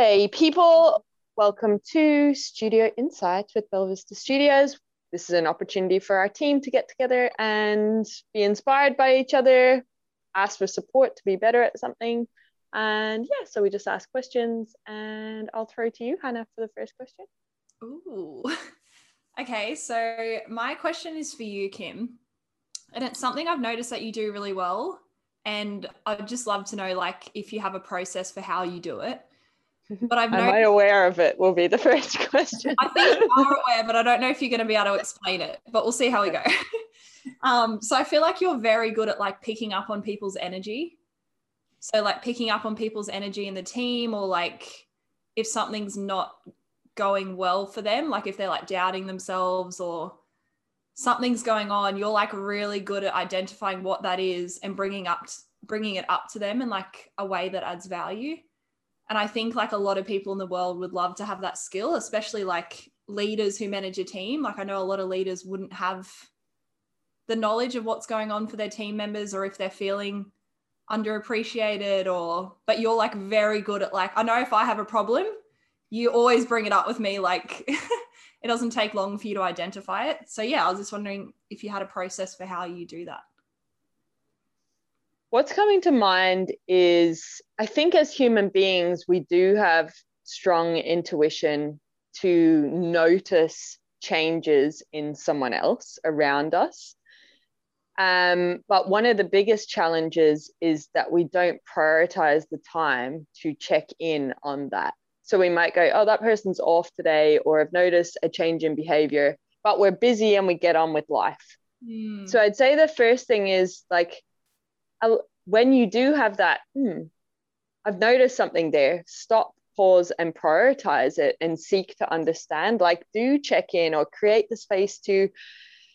Hey, people, welcome to Studio Insights with Belvista Studios. This is an opportunity for our team to get together and be inspired by each other, ask for support to be better at something. And yeah, so we just ask questions, and I'll throw to you, Hannah, for the first question. Ooh. Okay, so my question is for you, Kim. And it's something I've noticed that you do really well. And I'd just love to know, like, if you have a process for how you do it. But I've Am I aware of it? Will be the first question. I think you are aware, but I don't know if you're going to be able to explain it. But we'll see how we go. um, so I feel like you're very good at like picking up on people's energy. So like picking up on people's energy in the team, or like if something's not going well for them, like if they're like doubting themselves or something's going on, you're like really good at identifying what that is and bringing up bringing it up to them in like a way that adds value. And I think like a lot of people in the world would love to have that skill, especially like leaders who manage a team. Like I know a lot of leaders wouldn't have the knowledge of what's going on for their team members or if they're feeling underappreciated or but you're like very good at like I know if I have a problem, you always bring it up with me like it doesn't take long for you to identify it. So yeah, I was just wondering if you had a process for how you do that. What's coming to mind is I think as human beings, we do have strong intuition to notice changes in someone else around us. Um, but one of the biggest challenges is that we don't prioritize the time to check in on that. So we might go, oh, that person's off today, or I've noticed a change in behavior, but we're busy and we get on with life. Mm. So I'd say the first thing is like, when you do have that, hmm, I've noticed something there, stop, pause, and prioritize it and seek to understand. Like, do check in or create the space to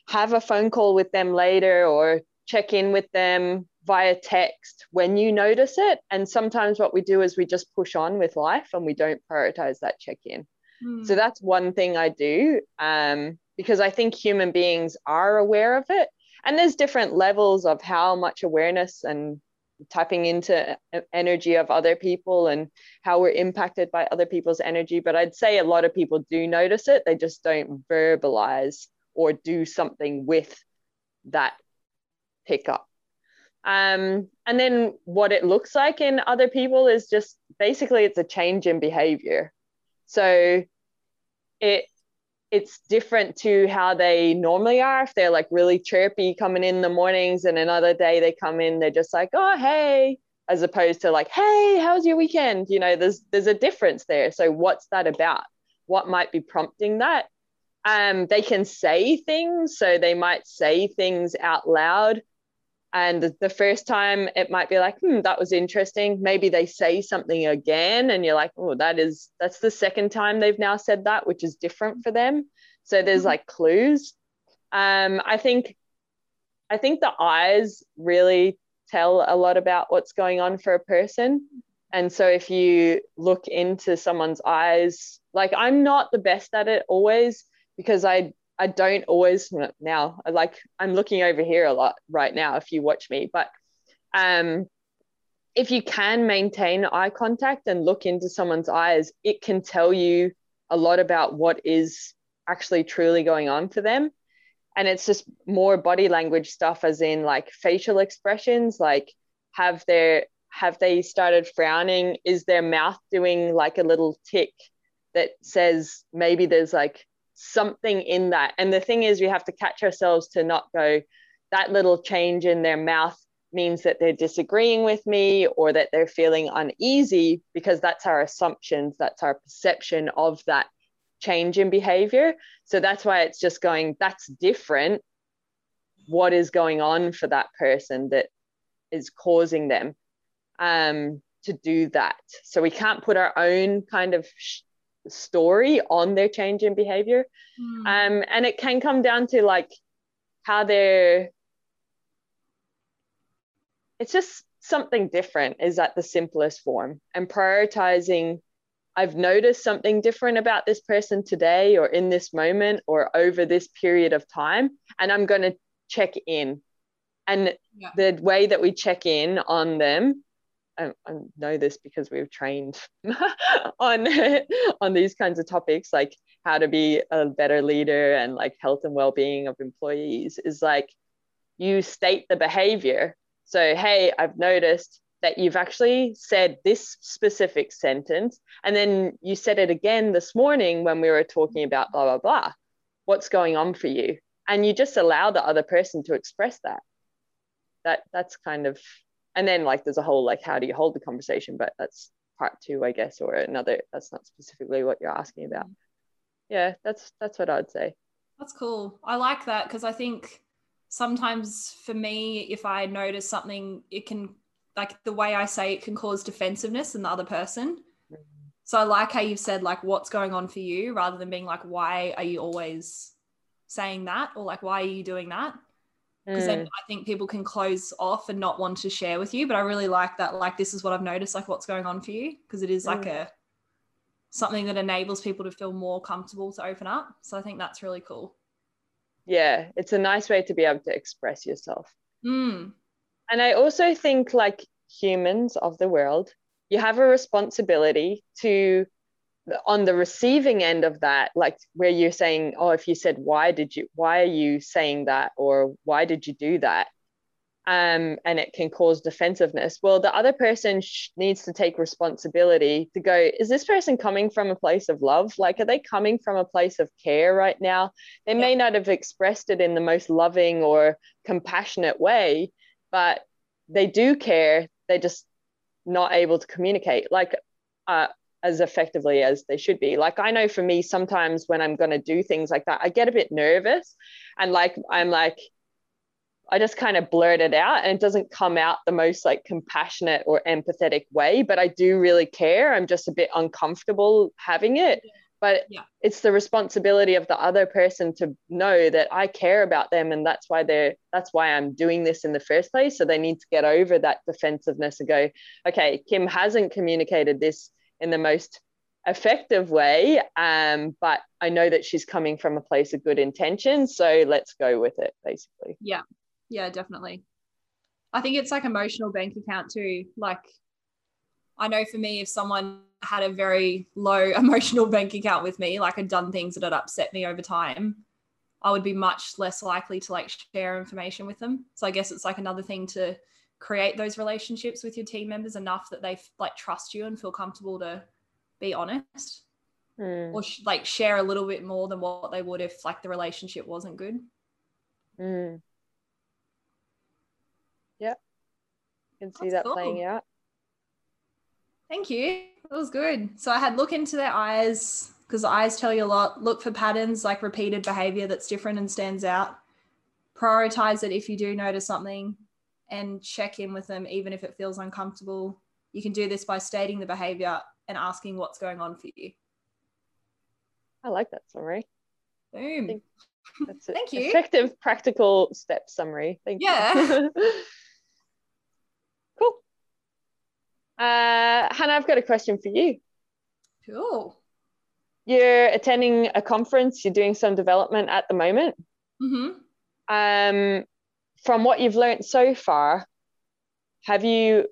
have a phone call with them later or check in with them via text when you notice it. And sometimes what we do is we just push on with life and we don't prioritize that check in. Mm. So that's one thing I do um, because I think human beings are aware of it and there's different levels of how much awareness and tapping into energy of other people and how we're impacted by other people's energy. But i'd say a lot of people do notice it. They just don't verbalize or do something with that pickup um, and then what it looks like in other people is just basically it's a change in behavior. So it it's different to how they normally are. If they're like really chirpy coming in the mornings, and another day they come in, they're just like, oh, hey, as opposed to like, hey, how's your weekend? You know, there's there's a difference there. So what's that about? What might be prompting that? Um, they can say things, so they might say things out loud and the first time it might be like hmm that was interesting. Maybe they say something again and you're like oh that is that's the second time they've now said that which is different for them. So there's mm-hmm. like clues. Um i think i think the eyes really tell a lot about what's going on for a person. And so if you look into someone's eyes like i'm not the best at it always because i I don't always now like I'm looking over here a lot right now if you watch me but um if you can maintain eye contact and look into someone's eyes it can tell you a lot about what is actually truly going on for them. And it's just more body language stuff as in like facial expressions like have their have they started frowning? Is their mouth doing like a little tick that says maybe there's like something in that. And the thing is, we have to catch ourselves to not go, that little change in their mouth means that they're disagreeing with me or that they're feeling uneasy because that's our assumptions, that's our perception of that change in behavior. So that's why it's just going, that's different. What is going on for that person that is causing them um, to do that? So we can't put our own kind of sh- story on their change in behavior mm. um, and it can come down to like how they're it's just something different is at the simplest form and prioritizing i've noticed something different about this person today or in this moment or over this period of time and i'm going to check in and yeah. the way that we check in on them I, I know this because we've trained on on these kinds of topics like how to be a better leader and like health and well-being of employees is like you state the behavior. So hey i've noticed that you've actually said this specific sentence and then you said it again this morning when we were talking about blah blah blah. What's going on for you? And you just allow the other person to express that. That that's kind of and then like there's a whole like how do you hold the conversation? But that's part two i guess or another that's not specifically what you're asking about. Yeah that's that's what i'd say. That's cool. I like that because i think sometimes for me if i notice something it can like the way i say it can cause defensiveness in the other person. Mm-hmm. so i like how you've said like what's going on for you rather than being like why are you always saying that? Or like why are you doing that because mm. then I think people can close off and not want to share with you. But I really like that. Like this is what I've noticed. Like what's going on for you because it is like mm. a something that enables people to feel more comfortable to open up. So I think that's really cool. Yeah, it's a nice way to be able to express yourself. Mm. And I also think like humans of the world, you have a responsibility to on the receiving end of that like where you're saying oh if you said why did you why are you saying that? Or why did you do that? Um, and it can cause defensiveness. Well the other person sh- needs to take responsibility to go is this person coming from a place of love? Like are they coming from a place of care right now? They yeah. may not have expressed it in the most loving or compassionate way but they do care. They're just not able to communicate. Like uh, as effectively as they should be. Like I know for me, sometimes when I'm going to do things like that, I get a bit nervous and like I'm like, I just kind of blurt it out and it doesn't come out the most like compassionate or empathetic way, but I do really care. I'm just a bit uncomfortable having it. But yeah. it's the responsibility of the other person to know that I care about them and that's why they're that's why I'm doing this in the first place. So they need to get over that defensiveness and go, okay, Kim hasn't communicated this in the most effective way. Um, but I know that she's coming from a place of good intention. So let's go with it, basically. Yeah. Yeah, definitely. I think it's like emotional bank account too. Like, I know for me, if someone had a very low emotional bank account with me, like had done things that had upset me over time, I would be much less likely to like share information with them. So I guess it's like another thing to create those relationships with your team members enough that they like trust you and feel comfortable to be honest? Mm. or sh- like share a little bit more than what they would if like the relationship wasn't good? Mm. yeah can see That's that cool. playing out. Thank you. That was good. So i had look into their eyes because the eyes tell you a lot. Look for patterns like repeated behavior that's different and stands out. Prioritize it if you do notice something and check in with them, even if it feels uncomfortable. You can do this by stating the behavior and asking what's going on for you. I like that summary. Boom. That's it. Thank you. Effective, practical step summary. Thank yeah. you. cool. Uh, Hannah, I've got a question for you. Cool. You're attending a conference, you're doing some development at the moment. Mm-hmm. Um, from what you've learned so far, have you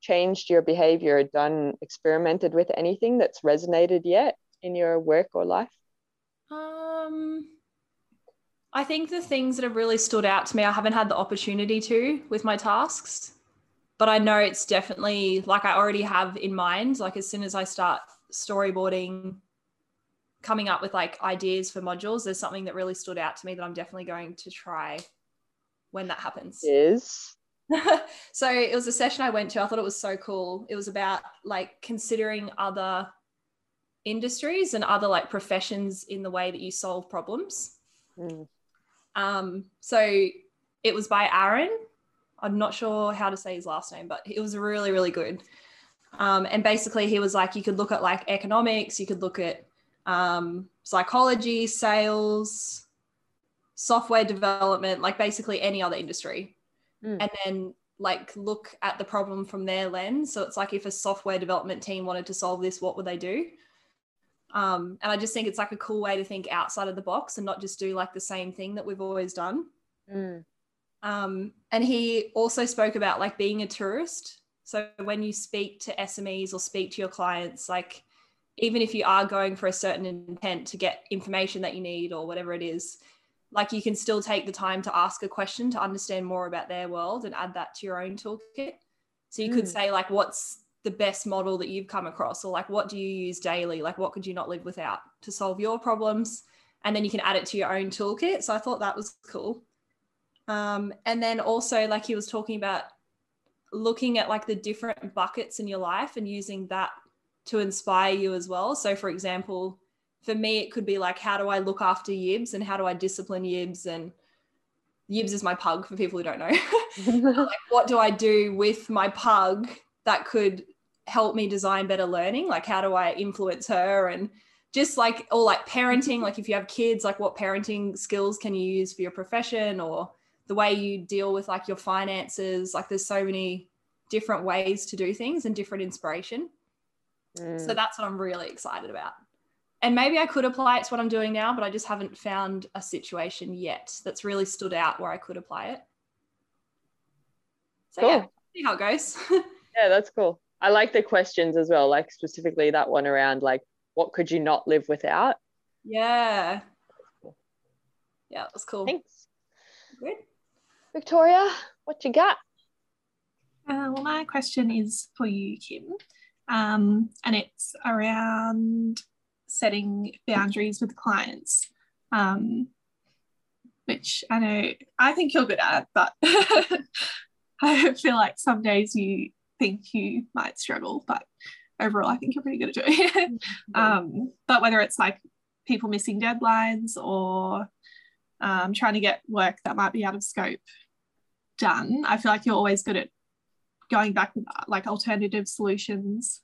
changed your behavior, done experimented with anything that's resonated yet in your work or life? Um, I think the things that have really stood out to me, I haven't had the opportunity to with my tasks, but I know it's definitely like I already have in mind. Like as soon as I start storyboarding, coming up with like ideas for modules, there's something that really stood out to me that I'm definitely going to try when that happens. Is so it was a session I went to. I thought it was so cool. It was about like considering other industries and other like professions in the way that you solve problems. Mm. Um, so it was by Aaron. I'm not sure how to say his last name, but it was really, really good. Um, and basically, he was like, you could look at like economics, you could look at um, psychology, sales, software development, like basically any other industry. Mm. And then like look at the problem from their lens. So it's like if a software development team wanted to solve this, what would they do? Um, and I just think it's like a cool way to think outside of the box and not just do like the same thing that we've always done. Mm. Um, and he also spoke about like being a tourist. So when you speak to SMEs or speak to your clients, like even if you are going for a certain intent to get information that you need or whatever it is, like you can still take the time to ask a question to understand more about their world and add that to your own toolkit. So you mm. could say like, what's the best model that you've come across, or like, what do you use daily? Like, what could you not live without to solve your problems? And then you can add it to your own toolkit. So I thought that was cool. Um, and then also, like he was talking about looking at like the different buckets in your life and using that to inspire you as well. So, for example, for me, it could be like, how do I look after Yibs and how do I discipline Yibs? And Yibs is my pug for people who don't know. like, what do I do with my pug that could help me design better learning like how do i influence her and just like or like parenting like if you have kids like what parenting skills can you use for your profession or the way you deal with like your finances like there's so many different ways to do things and different inspiration mm. so that's what i'm really excited about and maybe i could apply it to what i'm doing now but i just haven't found a situation yet that's really stood out where i could apply it. So cool. yeah see how it goes. Yeah that's cool. I like the questions as well like specifically that one around like what could you not live without? Yeah. Yeah that's cool. Thanks. Good. Victoria what you got? Uh, well my question is for you kim. Um, and it's around setting boundaries with clients um, which i know i think you're good at but i feel like some days you think you might struggle, but overall, I think you're pretty good at doing it. Mm-hmm. um, but whether it's like people missing deadlines or um, trying to get work that might be out of scope done, I feel like you're always good at going back with like alternative solutions.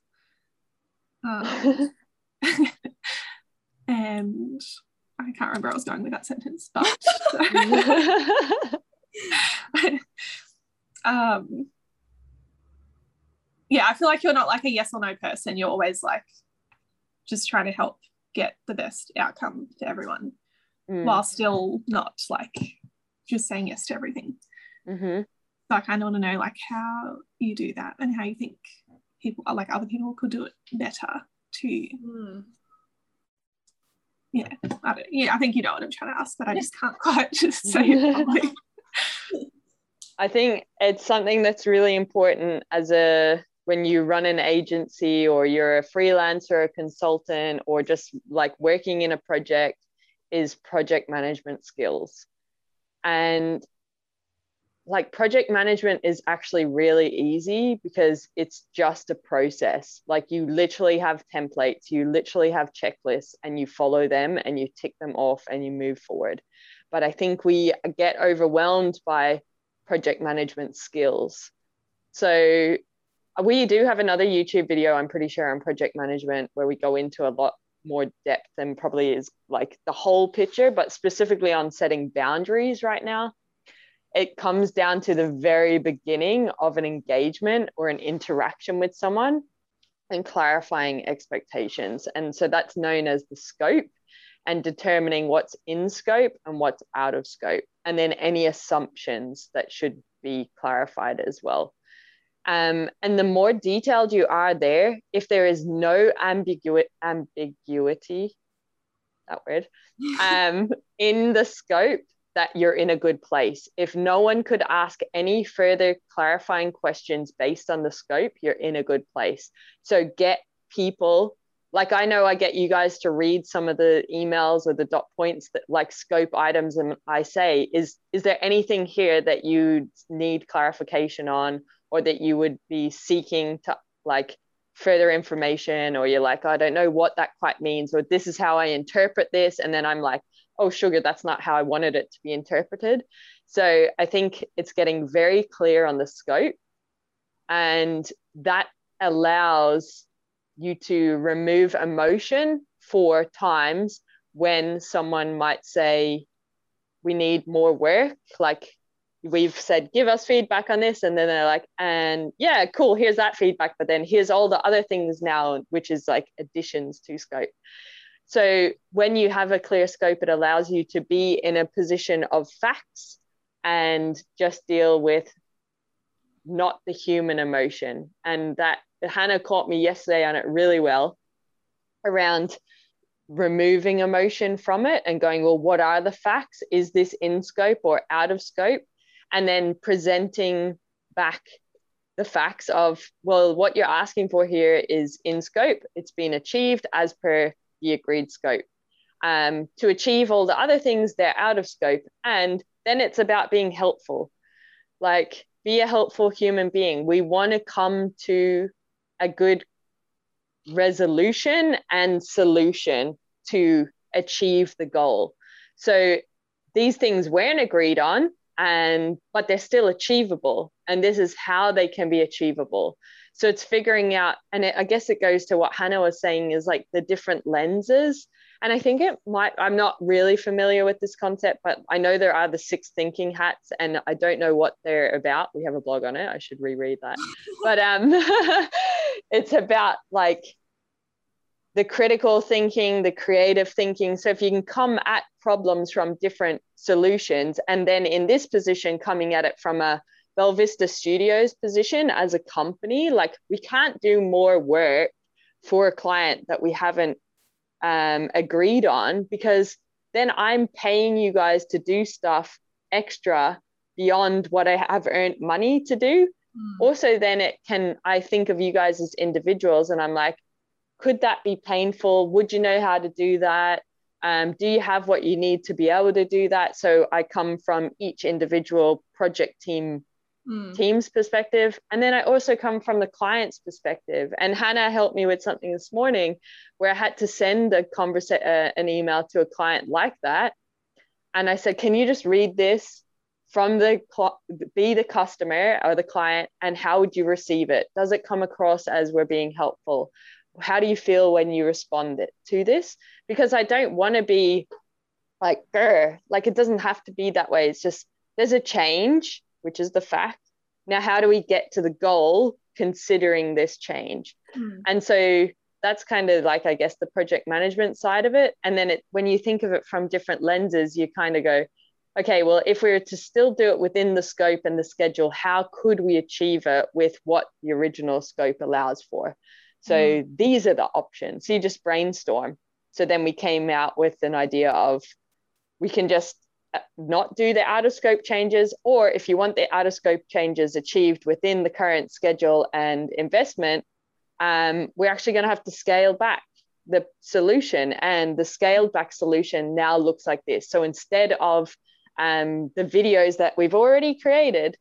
Um, and I can't remember where I was going with that sentence, but um, yeah, I feel like you're not like a yes or no person. You're always like just trying to help get the best outcome to everyone mm. while still not like just saying yes to everything. Mm-hmm. So I kind of want to know like how you do that and how you think people like other people could do it better too. Mm. Yeah, I don't, yeah, I think you know what I'm trying to ask, but I just can't quite just say it I think it's something that's really important as a when you run an agency or you're a freelancer, a consultant, or just like working in a project is project management skills. And like project management is actually really easy because it's just a process. Like you literally have templates, you literally have checklists, and you follow them and you tick them off and you move forward. But I think we get overwhelmed by project management skills. So we do have another YouTube video, I'm pretty sure, on project management where we go into a lot more depth and probably is like the whole picture, but specifically on setting boundaries right now. It comes down to the very beginning of an engagement or an interaction with someone and clarifying expectations. And so that's known as the scope and determining what's in scope and what's out of scope, and then any assumptions that should be clarified as well. Um, and the more detailed you are there, if there is no ambigu- ambiguity, that word, um, in the scope, that you're in a good place. If no one could ask any further clarifying questions based on the scope, you're in a good place. So get people, like I know I get you guys to read some of the emails or the dot points that like scope items, and I say, is is there anything here that you need clarification on? or that you would be seeking to like further information or you're like oh, i don't know what that quite means or this is how i interpret this and then i'm like oh sugar that's not how i wanted it to be interpreted. So i think it's getting very clear on the scope and that allows you to remove emotion for times when someone might say we need more work like we've said give us feedback on this and then they're like and yeah cool here's that feedback but then here's all the other things now which is like additions to scope so when you have a clear scope it allows you to be in a position of facts and just deal with not the human emotion. And that Hannah caught me yesterday on it really well around removing emotion from it and going, well, what are the facts? Is this in scope or out of scope? And then presenting back the facts of, well, what you're asking for here is in scope. It's been achieved as per the agreed scope. Um, to achieve all the other things, they're out of scope. And then it's about being helpful. Like, be a helpful human being. We want to come to a good resolution and solution to achieve the goal. So these things weren't agreed on, and but they're still achievable and this is how they can be achievable so it's figuring out and it, i guess it goes to what hannah was saying is like the different lenses. And i think it might i'm not really familiar with this concept but i know there are the six thinking hats and i don't know what they're about. We have a blog on it. I should reread that. But um it's about like the critical thinking, the creative thinking. So if you can come at problems from different solutions, and then in this position, coming at it from a Belvista Studios position as a company, like we can't do more work for a client that we haven't um, agreed on because then I'm paying you guys to do stuff extra beyond what I have earned money to do. Mm. Also, then it can, I think of you guys as individuals, and I'm like, could that be painful? Would you know how to do that? Um, do you have what you need to be able to do that? So I come from each individual project team mm. team's perspective, and then I also come from the client's perspective. And Hannah helped me with something this morning where I had to send a conversa- uh, an email to a client like that, and I said, "Can you just read this from the cl- be the customer or the client, and how would you receive it? Does it come across as we're being helpful?" how do you feel when you respond to this because i don't want to be like Grr. like it doesn't have to be that way it's just there's a change which is the fact now how do we get to the goal considering this change mm. and so that's kind of like i guess the project management side of it and then it when you think of it from different lenses you kind of go okay well if we were to still do it within the scope and the schedule how could we achieve it with what the original scope allows for so mm. these are the options. So you just brainstorm. So then we came out with an idea of we can just not do the out of scope changes, or if you want the out of scope changes achieved within the current schedule and investment, um, we're actually going to have to scale back the solution. And the scaled back solution now looks like this. So instead of um, the videos that we've already created,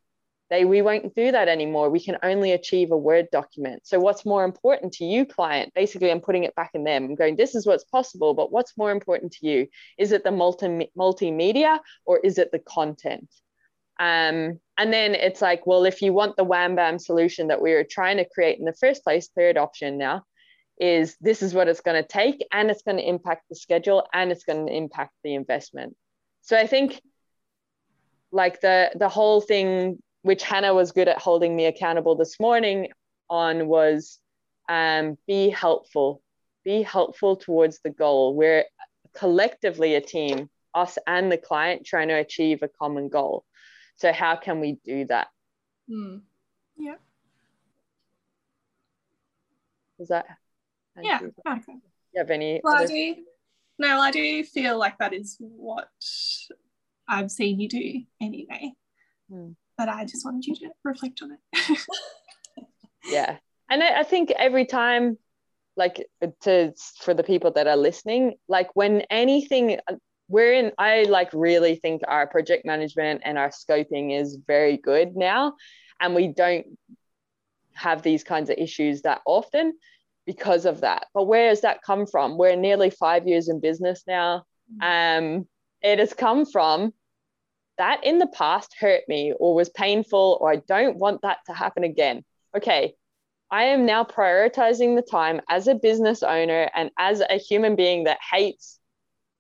they we won't do that anymore. We can only achieve a word document. So what's more important to you client? Basically i'm putting it back in them. I'm going this is what's possible but what's more important to you? Is it the multi multimedia or is it the content? Um, and then it's like well if you want the wham bam solution that we were trying to create in the first place third option now is this is what it's going to take and it's going to impact the schedule and it's going to impact the investment. So i think like the the whole thing which Hannah was good at holding me accountable this morning on was um, be helpful, be helpful towards the goal. We're collectively a team, us and the client, trying to achieve a common goal. So, how can we do that? Mm. Yeah. Is that? Yeah. Okay. You have any? Well, I do. No, I do feel like that is what I've seen you do anyway. Mm but I just wanted you to reflect on it. yeah. And I, I think every time, like to for the people that are listening, like when anything we're in, I like really think our project management and our scoping is very good now. And we don't have these kinds of issues that often because of that. But where has that come from? We're nearly five years in business now. Mm. Um, it has come from that in the past hurt me or was painful or I don't want that to happen again. Okay, I am now prioritizing the time as a business owner and as a human being that hates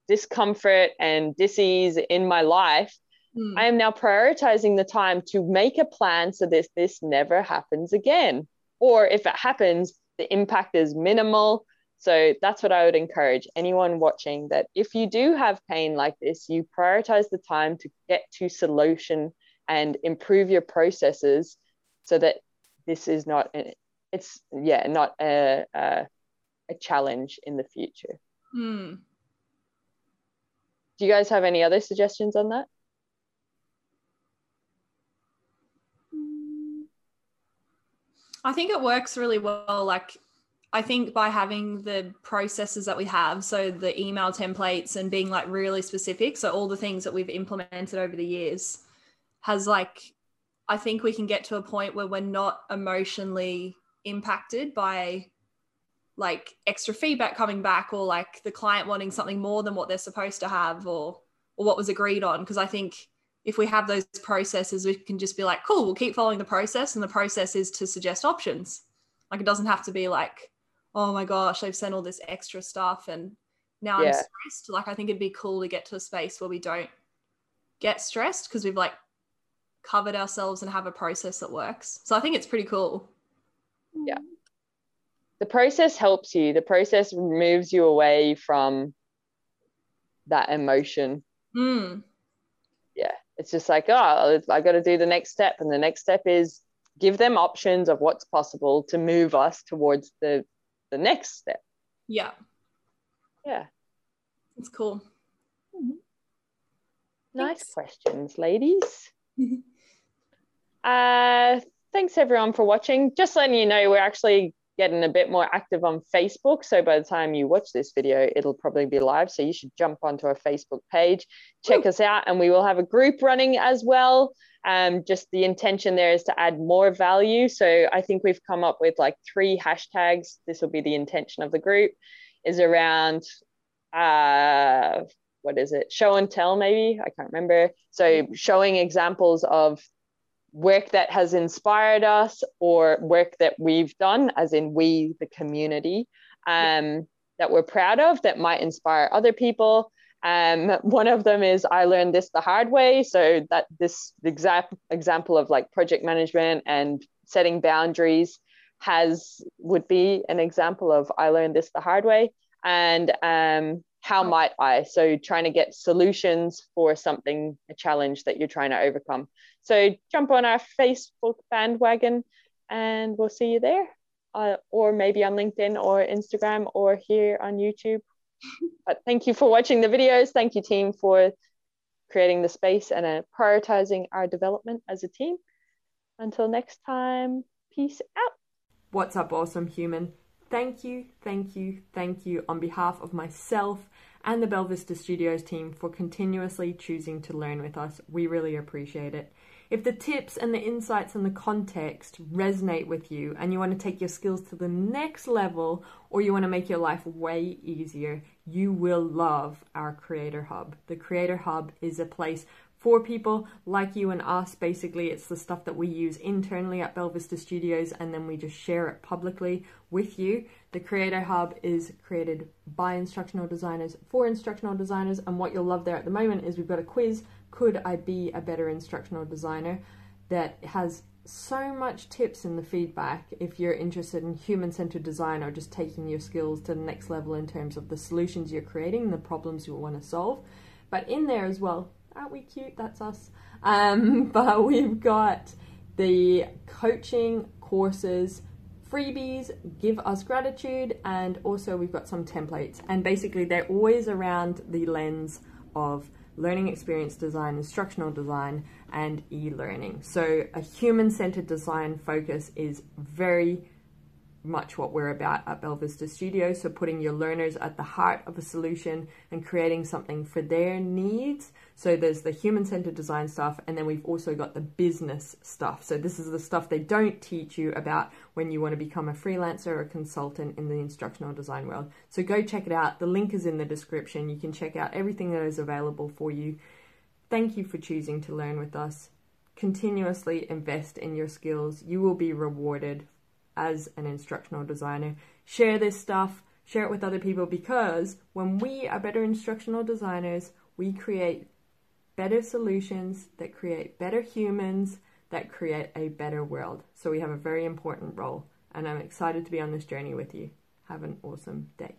discomfort and disease in my life. Mm. I am now prioritizing the time to make a plan so this this never happens again. Or if it happens, the impact is minimal so that's what I would encourage anyone watching that if you do have pain like this, you prioritize the time to get to solution and improve your processes so that this is not a, it's yeah not a, a, a challenge in the future Hmm. do you guys have any other suggestions on that I think it works really well. Like, I think by having the processes that we have, so the email templates and being like really specific, so all the things that we've implemented over the years has like, I think we can get to a point where we're not emotionally impacted by like extra feedback coming back or like the client wanting something more than what they're supposed to have or or what was agreed on. Because i think if we have those processes we can just be like cool we'll keep following the process and the process is to suggest options. Like it doesn't have to be like oh my gosh they've sent all this extra stuff and now Yeah. i'm stressed. Like i think it'd be cool to get to a space where we don't get stressed because we've like covered ourselves and have a process that works. So i think it's pretty cool. Yeah. the process helps you. The process moves you away from that emotion. Mm. yeah. It's just like oh i got to do the next step. And the next step is give them options of what's possible to move us towards the the next step. Yeah. Yeah. It's cool. Nice questions ladies. Uh thanks everyone for watching. Just letting you know we're actually getting a bit more active on facebook. So by the time you watch this video it'll probably be live. So you should jump onto our facebook page check us out and we will have a group running as well. Um, just the intention there is to add more value. So i think we've come up with like three hashtags. This will be the intention of the group is around uh what is it? Show and tell maybe? I can't remember. So showing examples of work that has inspired us or work that we've done as in we the community um, that we're proud of that might inspire other people. Um, one of them is i learned this the hard way. So that this exact example of like project management and setting boundaries has would be an example of i learned this the hard way and um, how might i? So trying to get solutions for something a challenge that you're trying to overcome so jump on our Facebook bandwagon and we'll see you there. Uh, or maybe on LinkedIn or Instagram or here on YouTube. but thank you for watching the videos. Thank you, team, for creating the space and uh, prioritizing our development as a team. Until next time, peace out. What's up, awesome human? Thank you, thank you, thank you on behalf of myself and the Belvista Studios team for continuously choosing to learn with us. We really appreciate it. If the tips and the insights and the context resonate with you and you want to take your skills to the next level or you want to make your life way easier, you will love our Creator Hub. The Creator Hub is a place for people like you and us. Basically, it's the stuff that we use internally at Belvista Studios and then we just share it publicly with you. The Creator Hub is created by instructional designers for instructional designers, and what you'll love there at the moment is we've got a quiz Could I Be a Better Instructional Designer? that has so much tips in the feedback if you're interested in human centered design or just taking your skills to the next level in terms of the solutions you're creating the problems you want to solve. But in there as well, aren't we cute? That's us. Um, but we've got the coaching courses, freebies, give us gratitude, and also we've got some templates. And basically, they're always around the lens of learning experience design, instructional design, and e learning. So, a human centered design focus is very much what we're about at Belvista Studio. So, putting your learners at the heart of a solution and creating something for their needs. So, there's the human centered design stuff, and then we've also got the business stuff. So, this is the stuff they don't teach you about when you want to become a freelancer or a consultant in the instructional design world. So, go check it out. The link is in the description. You can check out everything that is available for you. Thank you for choosing to learn with us. Continuously invest in your skills. You will be rewarded as an instructional designer. Share this stuff, share it with other people because when we are better instructional designers, we create better solutions that create better humans that create a better world. So we have a very important role, and I'm excited to be on this journey with you. Have an awesome day.